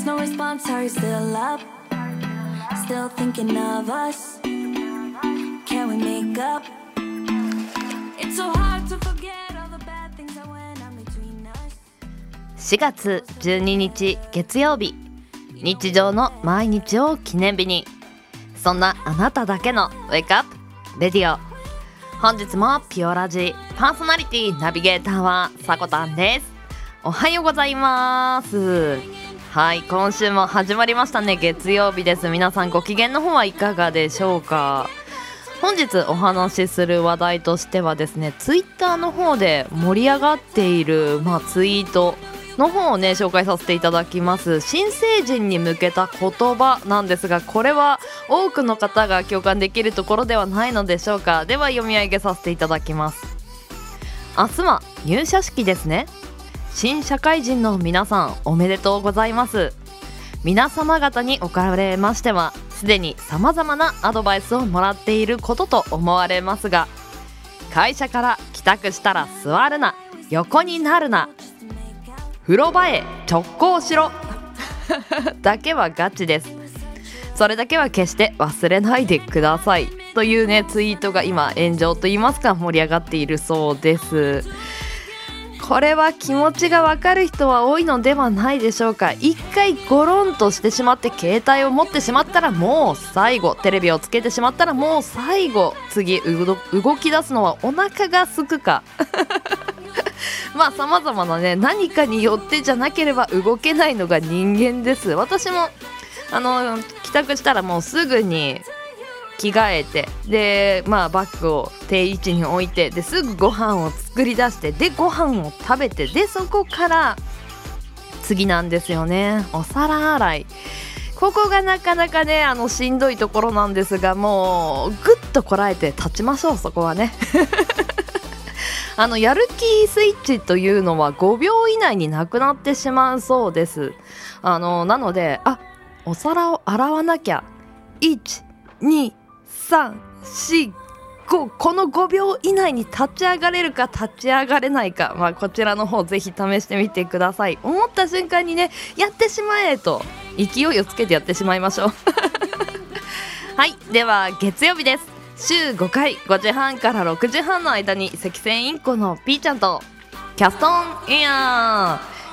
text, no response, are you still up? Still thinking of us? Can we make up? It's so hard to forget all the bad things that went on between us. 4月12日月曜日日常の毎日を記念日にそんなあなただけのウェイクアップレディオ本日もピオラジパーソナリティナビゲーターはさこたんですおはようございますはい今週も始まりましたね。月曜日です。皆さんご機嫌の方はいかがでしょうか？本日お話しする話題としてはですねツイッターの方で盛り上がっている、まあ、ツイートの方をね紹介させていただきます。新成人に向けた言葉なんですがこれは多くの方が共感できるところではないのでしょうか？では読み上げさせていただきます。明日は入社式ですね。新社会人の皆さんおめでとうございます。皆様方におかれましてはすでに様々なアドバイスをもらっていることと思われますが会社から帰宅したら座るな横になるな風呂場へ直行しろ だけはガチです。それだけは決して忘れないでください。というねツイートが今炎上と言いますか盛り上がっているそうです。これは気持ちがわかる人は多いのではないでしょうか。一回ゴロンとしてしまって携帯を持ってしまったらもう最後テレビをつけてしまったらもう最後次動き出すのはお腹がすくか。まあ様々なね何かによってじゃなければ動けないのが人間です。私もあの帰宅したらもうすぐに着替えてでまあバッグを定位置に置いてですぐご飯を作り出してでご飯を食べてでそこから次なんですよね。お皿洗い。ここがなかなかねあのしんどいところなんですがもうぐっとこらえて立ちましょうそこはね。あのやる気スイッチというのは5秒以内になくなってしまうそうです。あのなのであお皿を洗わなきゃ。1 2 345この5秒以内に立ち上がれるか立ち上がれないか、まあ、こちらの方ぜひ試してみてください。思った瞬間にねやってしまえと勢いをつけてやってしまいましょう。はいでは月曜日です。週5回5時半から6時半の間に赤線インコのピーちゃんとキャストオンイヤー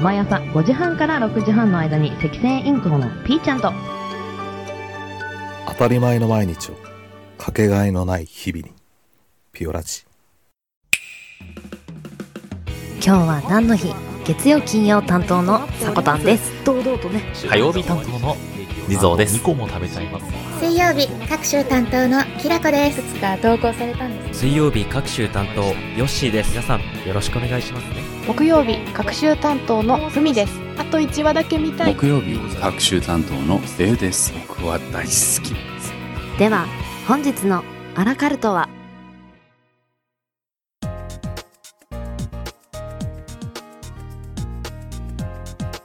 毎朝5時半から6時半の間に赤線インコのピーちゃんと。当たり前の毎日をかけがえのない日々にピオラジ。今日は何の日？月曜金曜担当のさこたんです。堂々とね。火曜日担当の地蔵です。2個も食べちゃいます。水曜日各週担当のきらこです。つか投稿されたんです。水曜日各週担当ヨッシーです。皆さんよろしくお願いしますね。木曜日各週担当のふみです。あと1話だけ見たい。木曜日各週担当のレウです。僕は大好きです。では本日のアラカルトは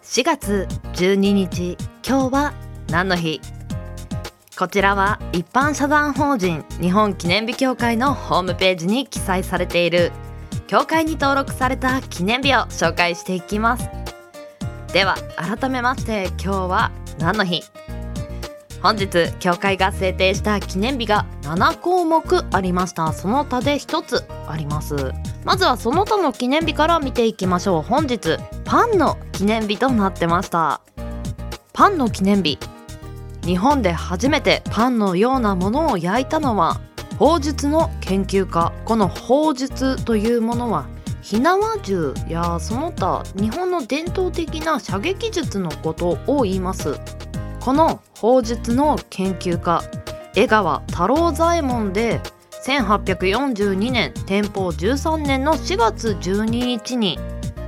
？4月12日今日は何の日？こちらは一般社団法人日本記念日協会のホームページに記載されている協会に登録された記念日を紹介していきます。では改めまして今日は何の日？本日協会が制定した記念日が7項目ありました。その他で1つあります。まずはその他の記念日から見ていきましょう。本日パンの記念日となってました。パンの記念日。日本で初めてパンのようなものを焼いたのは砲術の研究家この砲術というものは火縄銃やその他日本の伝統的な射撃術のことを言います。この砲術の研究家江川太郎左衛門で1842年天保13年の4月12日に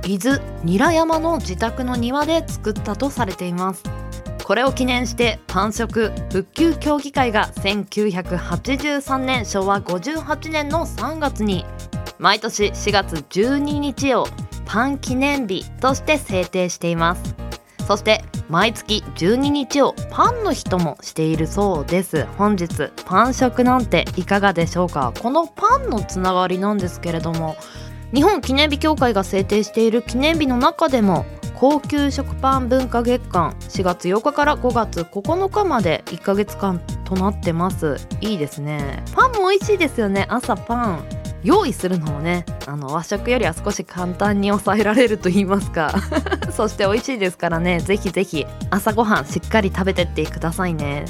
伊豆韮山の自宅の庭で作ったとされています。これを記念してパン食復旧協議会が1983年昭和58年の3月に毎年4月12日をパン記念日として制定しています。そして毎月12日をパンの日ともしているそうです。本日パン食なんていかがでしょうか？このパンのつながりなんですけれども日本記念日協会が制定している記念日の中でも高級食パン文化月間4月8日から5月9日まで1ヶ月間となってます。いいですね。パンも美味しいですよね。朝パン用意するのもね。あの和食よりは少し簡単に抑えられると言いますか。そして美味しいですからね。ぜひぜひ朝ごはんしっかり食べてってくださいね。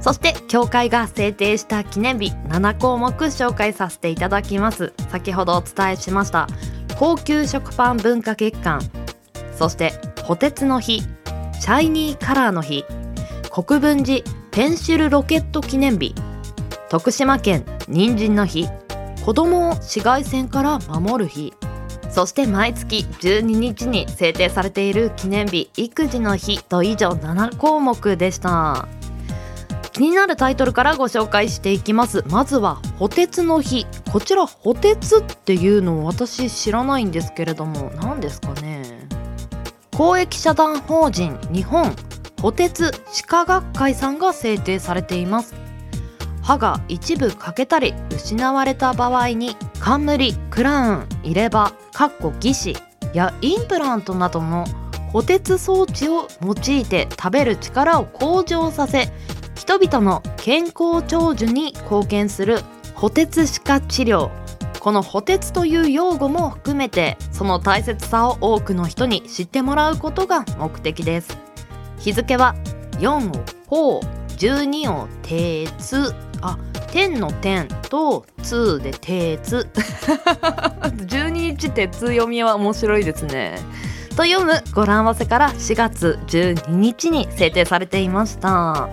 そして協会が制定した記念日7項目紹介させていただきます。先ほどお伝えしました高級食パン文化月間。そして補鉄の日シャイニーカラーの日国分寺ペンシルロケット記念日徳島県人参の日子供を紫外線から守る日そして毎月12日に制定されている記念日育児の日と以上7項目でした。気になるタイトルからご紹介していきます。まずは補鉄の日。こちら補鉄っていうのを私知らないんですけれども何ですかね。公益社団法人日本補鉄歯科学会さんが制定されています。歯が一部欠けたり失われた場合に冠クラウン入れ歯かっこ義歯やインプラントなどの補鉄装置を用いて食べる力を向上させ人々の健康長寿に貢献する補鉄歯科治療。この補鉄という用語も含めてその大切さを多くの人に知ってもらうことが目的です。日付は4を法12を鉄あ天の天と通で鉄12日鉄読みは面白いですね。と読む語呂合わせから4月12日に制定されていました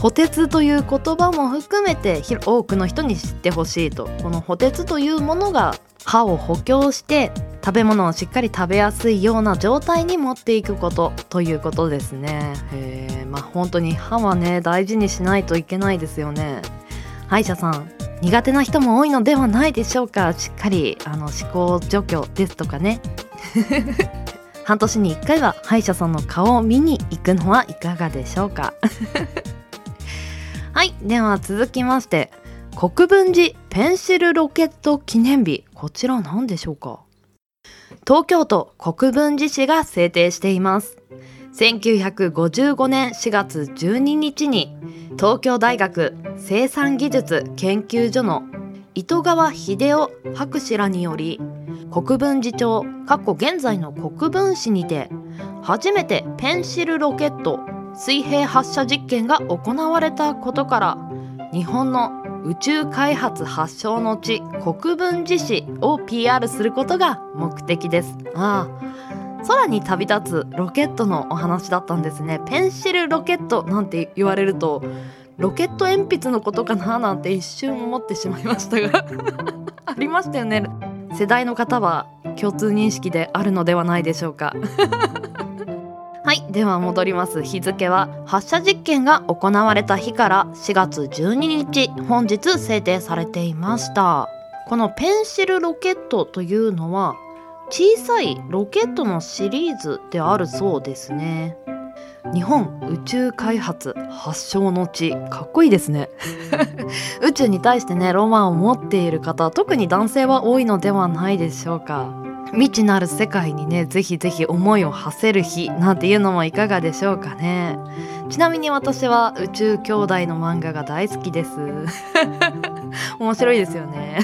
補鉄という言葉も含めて多くの人に知ってほしいと。この補鉄というものが歯を補強して食べ物をしっかり食べやすいような状態に持っていくことということですね。へまあ本当に歯はね大事にしないといけないですよね。歯医者さん苦手な人も多いのではないでしょうか。しっかりあの思考除去ですとかね。半年に1回は歯医者さんの顔を見に行くのはいかがでしょうか。はいでは続きまして国分寺ペンシルロケット記念日こちら何でしょうか？東京都国分寺市が制定しています。1955年4月12日に東京大学生産技術研究所の糸川秀夫博士らにより国分寺町現在の国分市にて初めてペンシルロケット水平発射実験が行われたことから日本の宇宙開発発祥の地国分寺市を PR することが目的です。ああ。空に旅立つロケットのお話だったんですね。ペンシルロケットなんて言われるとロケット鉛筆のことかななんて一瞬思ってしまいましたが。ありましたよね。世代の方は共通認識であるのではないでしょうかはいでは戻ります。日付は発射実験が行われた日から4月12日本日制定されていました。このペンシルロケットというのは小さいロケットのシリーズであるそうですね。日本宇宙開発発祥の地。かっこいいですね。宇宙に対してねロマンを持っている方特に男性は多いのではないでしょうか。未知なる世界にねぜひぜひ思いを馳せる日なんていうのもいかがでしょうかね。ちなみに私は宇宙兄弟の漫画が大好きです。面白いですよね。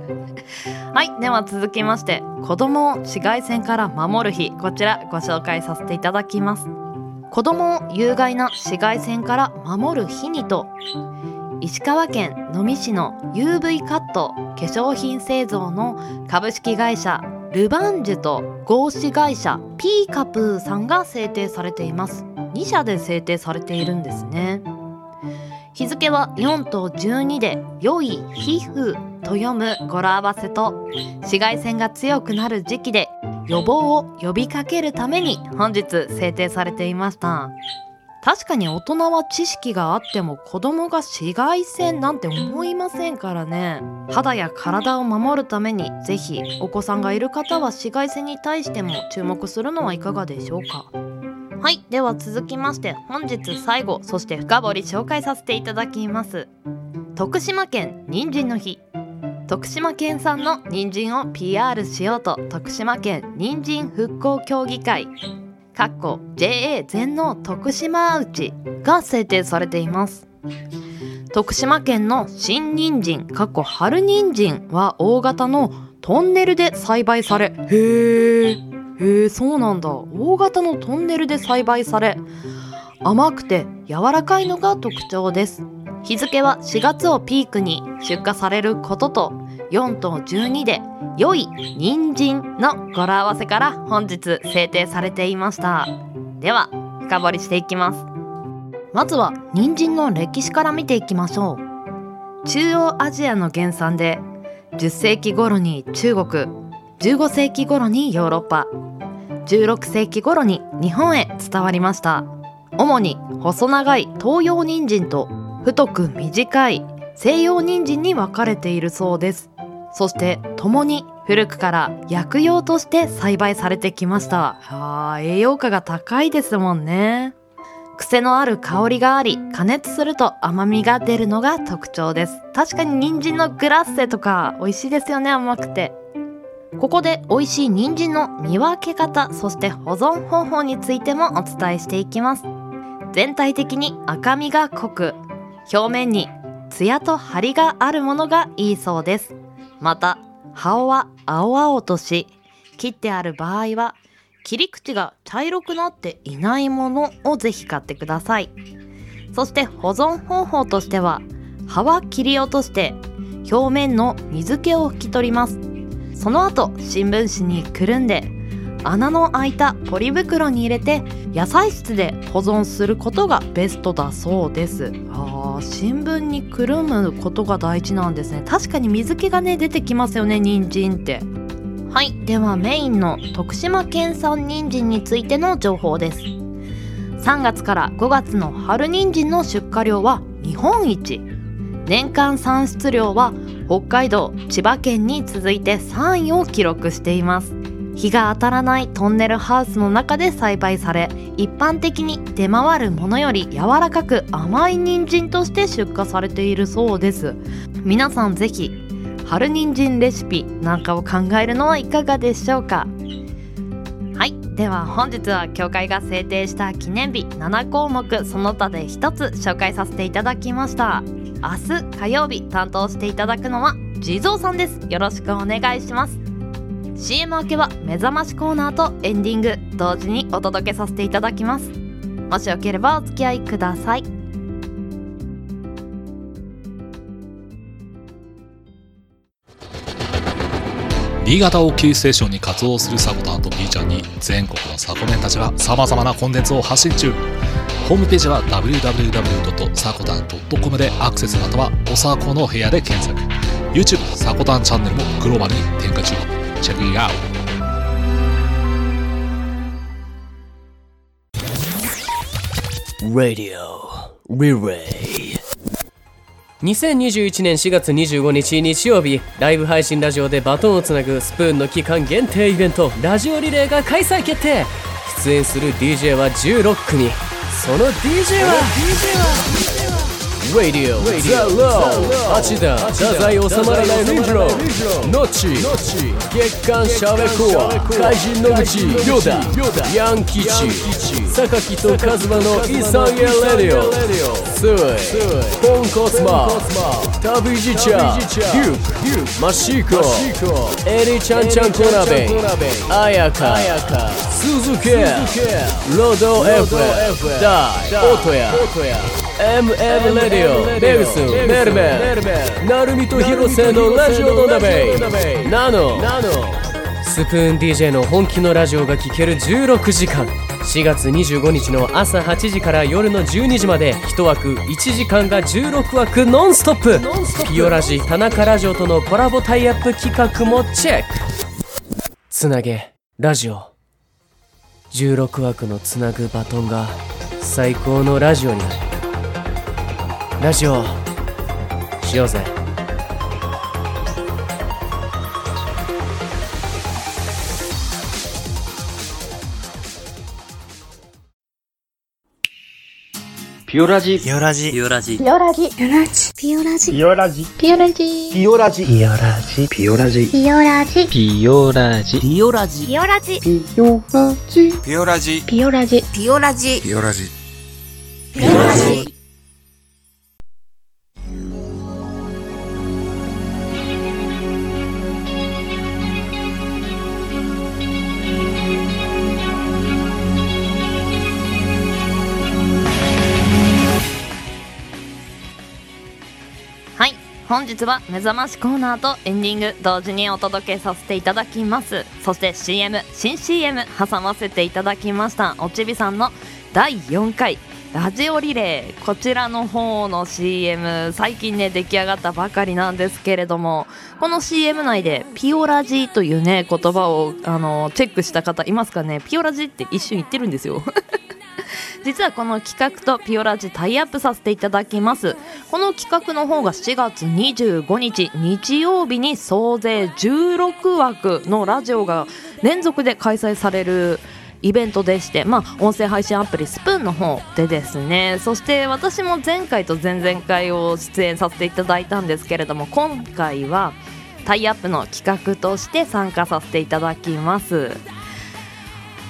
はいでは続きまして子供を紫外線から守る日。こちらご紹介させていただきます。子供を有害な紫外線から守る日にと石川県能美市の UV カット化粧品製造の株式会社ルバンジュと合資会社ピーカプーさんが制定されています。2社で制定されているんですね。日付は4と12で良い皮膚と読む語呂合わせと紫外線が強くなる時期で予防を呼びかけるために本日制定されていました。確かに大人は知識があっても子供が紫外線なんて思いませんからね。肌や体を守るためにぜひお子さんがいる方は紫外線に対しても注目するのはいかがでしょうか。はいでは続きまして本日最後そして深掘り紹介させていただきます。徳島県人参の日。徳島県産の人参を PR しようと徳島県人参復興協議会。JA 全農徳島内が制定されています。徳島県の新人参かっこ春人参は大型のトンネルで栽培されへえへえそうなんだ。大型のトンネルで栽培され甘くて柔らかいのが特徴です。日付は4月をピークに出荷されることと4と12で良い人参の語呂合わせから本日制定されていました。では深掘りしていきます。まずは人参の歴史から見ていきましょう。中央アジアの原産で10世紀頃に中国15世紀頃にヨーロッパ16世紀頃に日本へ伝わりました。主に細長い東洋人参と太く短い西洋人参に分かれているそうです。そして共に古くから薬用として栽培されてきました。あ栄養価が高いですもんね。癖のある香りがあり加熱すると甘みが出るのが特徴です。確かに人参のグラッセとか美味しいですよね甘くて。ここで美味しい人参の見分け方そして保存方法についてもお伝えしていきます。全体的に赤みが濃く表面にツヤと張りがあるものがいいそうです。また葉は青々とし切ってある場合は切り口が茶色くなっていないものをぜひ買ってください。そして保存方法としては葉は切り落として表面の水気を拭き取ります。その後新聞紙にくるんで穴の開いたポリ袋に入れて野菜室で保存することがベストだそうです。あ新聞にくるむことが大事なんですね。確かに水気がね出てきますよね人参って。はいではメインの徳島県産人参についての情報です。3月から5月の春人参の出荷量は日本一。年間産出量は北海道千葉県に続いて3位を記録しています。日が当たらないトンネルハウスの中で栽培され一般的に出回るものより柔らかく甘い人参として出荷されているそうです。皆さんぜひ春人参レシピなんかを考えるのはいかがでしょうか？はいでは本日は協会が制定した記念日7項目その他で1つ紹介させていただきました。明日火曜日担当していただくのは地蔵さんです。よろしくお願いします。CM 明けは目覚ましコーナーとエンディング同時にお届けさせていただきます。もしよければお付き合いください。新潟をキーステーションに活動するサコタンと B ちゃんに全国のサコメンたちは様々なコンテンツを発信中。ホームページは www.sakotan.com でアクセスまたはおさこの部屋で検索。YouTube サコタンチャンネルもグローバルに展開中。チェックイアウト Radio Relay 2021年4月25日日曜日ライブ配信ラジオでバトンをつなぐスプーンの期間限定イベントラジオリレーが開催決定。出演する DJ は16組。その DJ は？Radio The Low 町田太宰収まらないリンジローノッチ月刊シャベコア怪人野口ヨダヤンキチ榊とカズマのイサンゲレディオ。スウェイポンコツマ旅路ちゃんデュークマシコエリちゃんちゃんこなべあやか鈴木ロド F 大音や MM レディオベグスメルベンなるみと広瀬のラジオの鍋ナノスプーン DJ の本気のラジオが聴ける16時間4月25日の朝8時から夜の12時まで1枠1時間が16枠ノンストップピオラジ田中ラジオとのコラボタイアップ企画もチェックつなげラジオ16枠のつなぐバトンが最高のラジオになるラジオしようぜピオラジピオラジ。ピオラジ。ピオラジ。ピオラジ。ピオラジ。ピオラジ。ピオラジ。ピオラジ。ピオラジピオラジ。ピオラジピオラジ。ピオラジ。ピオラジ。ピオラジ。ピオラジ。ピオラジ。ピオラジ。本日は目覚ましコーナーとエンディング同時にお届けさせていただきます。そして CM 新 CM 挟ませていただきました。おちびさんの第4回ラジオリレー。こちらの方の CM 最近ね出来上がったばかりなんですけれどもこの CM 内でピオラジーというね言葉をあのチェックした方いますかね？ピオラジーって一瞬言ってるんですよ。実はこの企画とピオラジタイアップさせていただきます。この企画の方が4月25日日曜日に総勢16枠のラジオが連続で開催されるイベントでして、まあ、音声配信アプリスプーンの方でですね。そして私も前回と前々回を出演させていただいたんですけれども今回はタイアップの企画として参加させていただきます。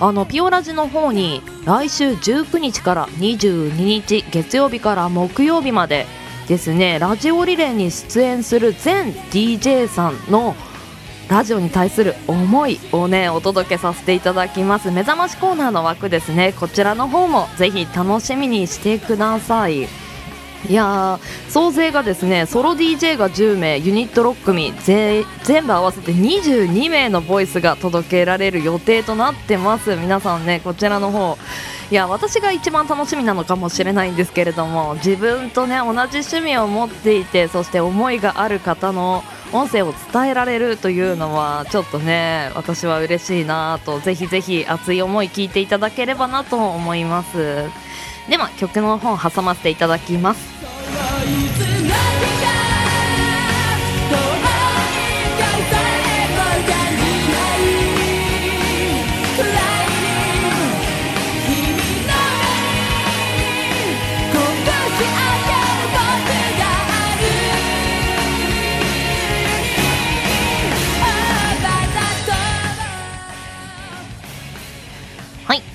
あのピオラジの方に来週19日から22日月曜日から木曜日までですねラジオリレーに出演する全 DJ さんのラジオに対する思いをねお届けさせていただきます。目覚ましコーナーの枠ですね。こちらの方もぜひ楽しみにしてください。いやー総勢がですねソロ DJ が10名ユニット6組全部合わせて22名のボイスが届けられる予定となってます。皆さんねこちらの方いや私が一番楽しみなのかもしれないんですけれども自分とね同じ趣味を持っていてそして思いがある方の音声を伝えられるというのはちょっとね私は嬉しいなとぜひぜひ熱い思い聞いていただければなと思います。では曲の方挟ませていただきます。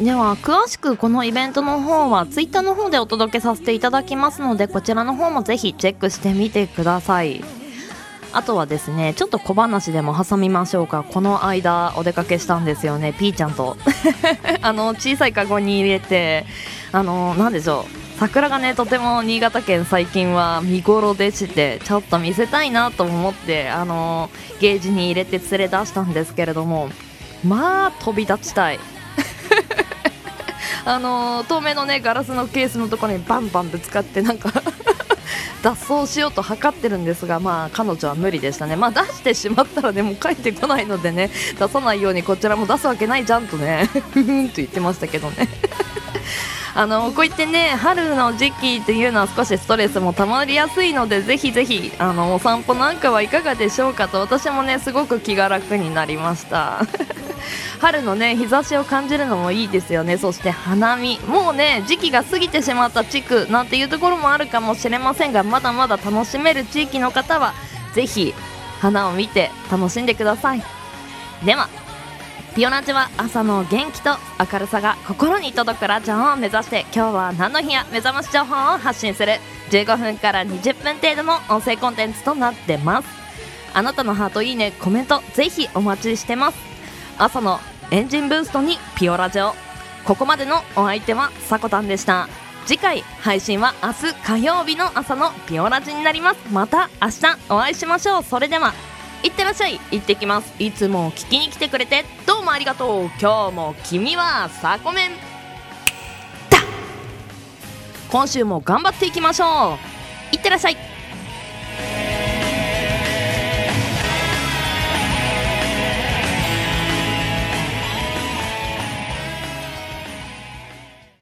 では詳しくこのイベントの方はツイッターの方でお届けさせていただきますのでこちらの方もぜひチェックしてみてください。あとはですねちょっと小話でも挟みましょうか。この間お出かけしたんですよね。ピーちゃんと。あの小さいカゴに入れてあのなんでしょう。桜がねとても新潟県最近は見頃でしてちょっと見せたいなと思ってあのゲージに入れて連れ出したんですけれどもまあ飛び立ちたい。あのー透明のねガラスのケースのところにバンバンぶつかってなんか 脱走しようと図ってるんですがまあ彼女は無理でしたね。まあ出してしまったらねもう帰ってこないのでね出さないようにこちらも出すわけないじゃんとねふふんと言ってましたけどね。あのこういってね春の時期っていうのは少しストレスもたまりやすいのでぜひぜひあのお散歩なんかはいかがでしょうかと私もねすごく気が楽になりました。春のね日差しを感じるのもいいですよね。そして花見。もうね時期が過ぎてしまった地区なんていうところもあるかもしれませんがまだまだ楽しめる地域の方はぜひ花を見て楽しんでください。ではピオラジは朝の元気と明るさが心に届くラジオを目指して今日は何の日や目覚まし情報を発信する。15分から20分程度の音声コンテンツとなってます。あなたのハートいいねコメントぜひお待ちしてます。朝のエンジンブーストにピオラジオ。ここまでのお相手はさこたんでした。次回配信は明日火曜日の朝のピオラジになります。また明日お会いしましょう。それではいってらっしゃい。行ってきます。いつも聞きに来てくれてどうもありがとう。今日も君はサコメン。だ今週も頑張っていきましょう。いってらっしゃい。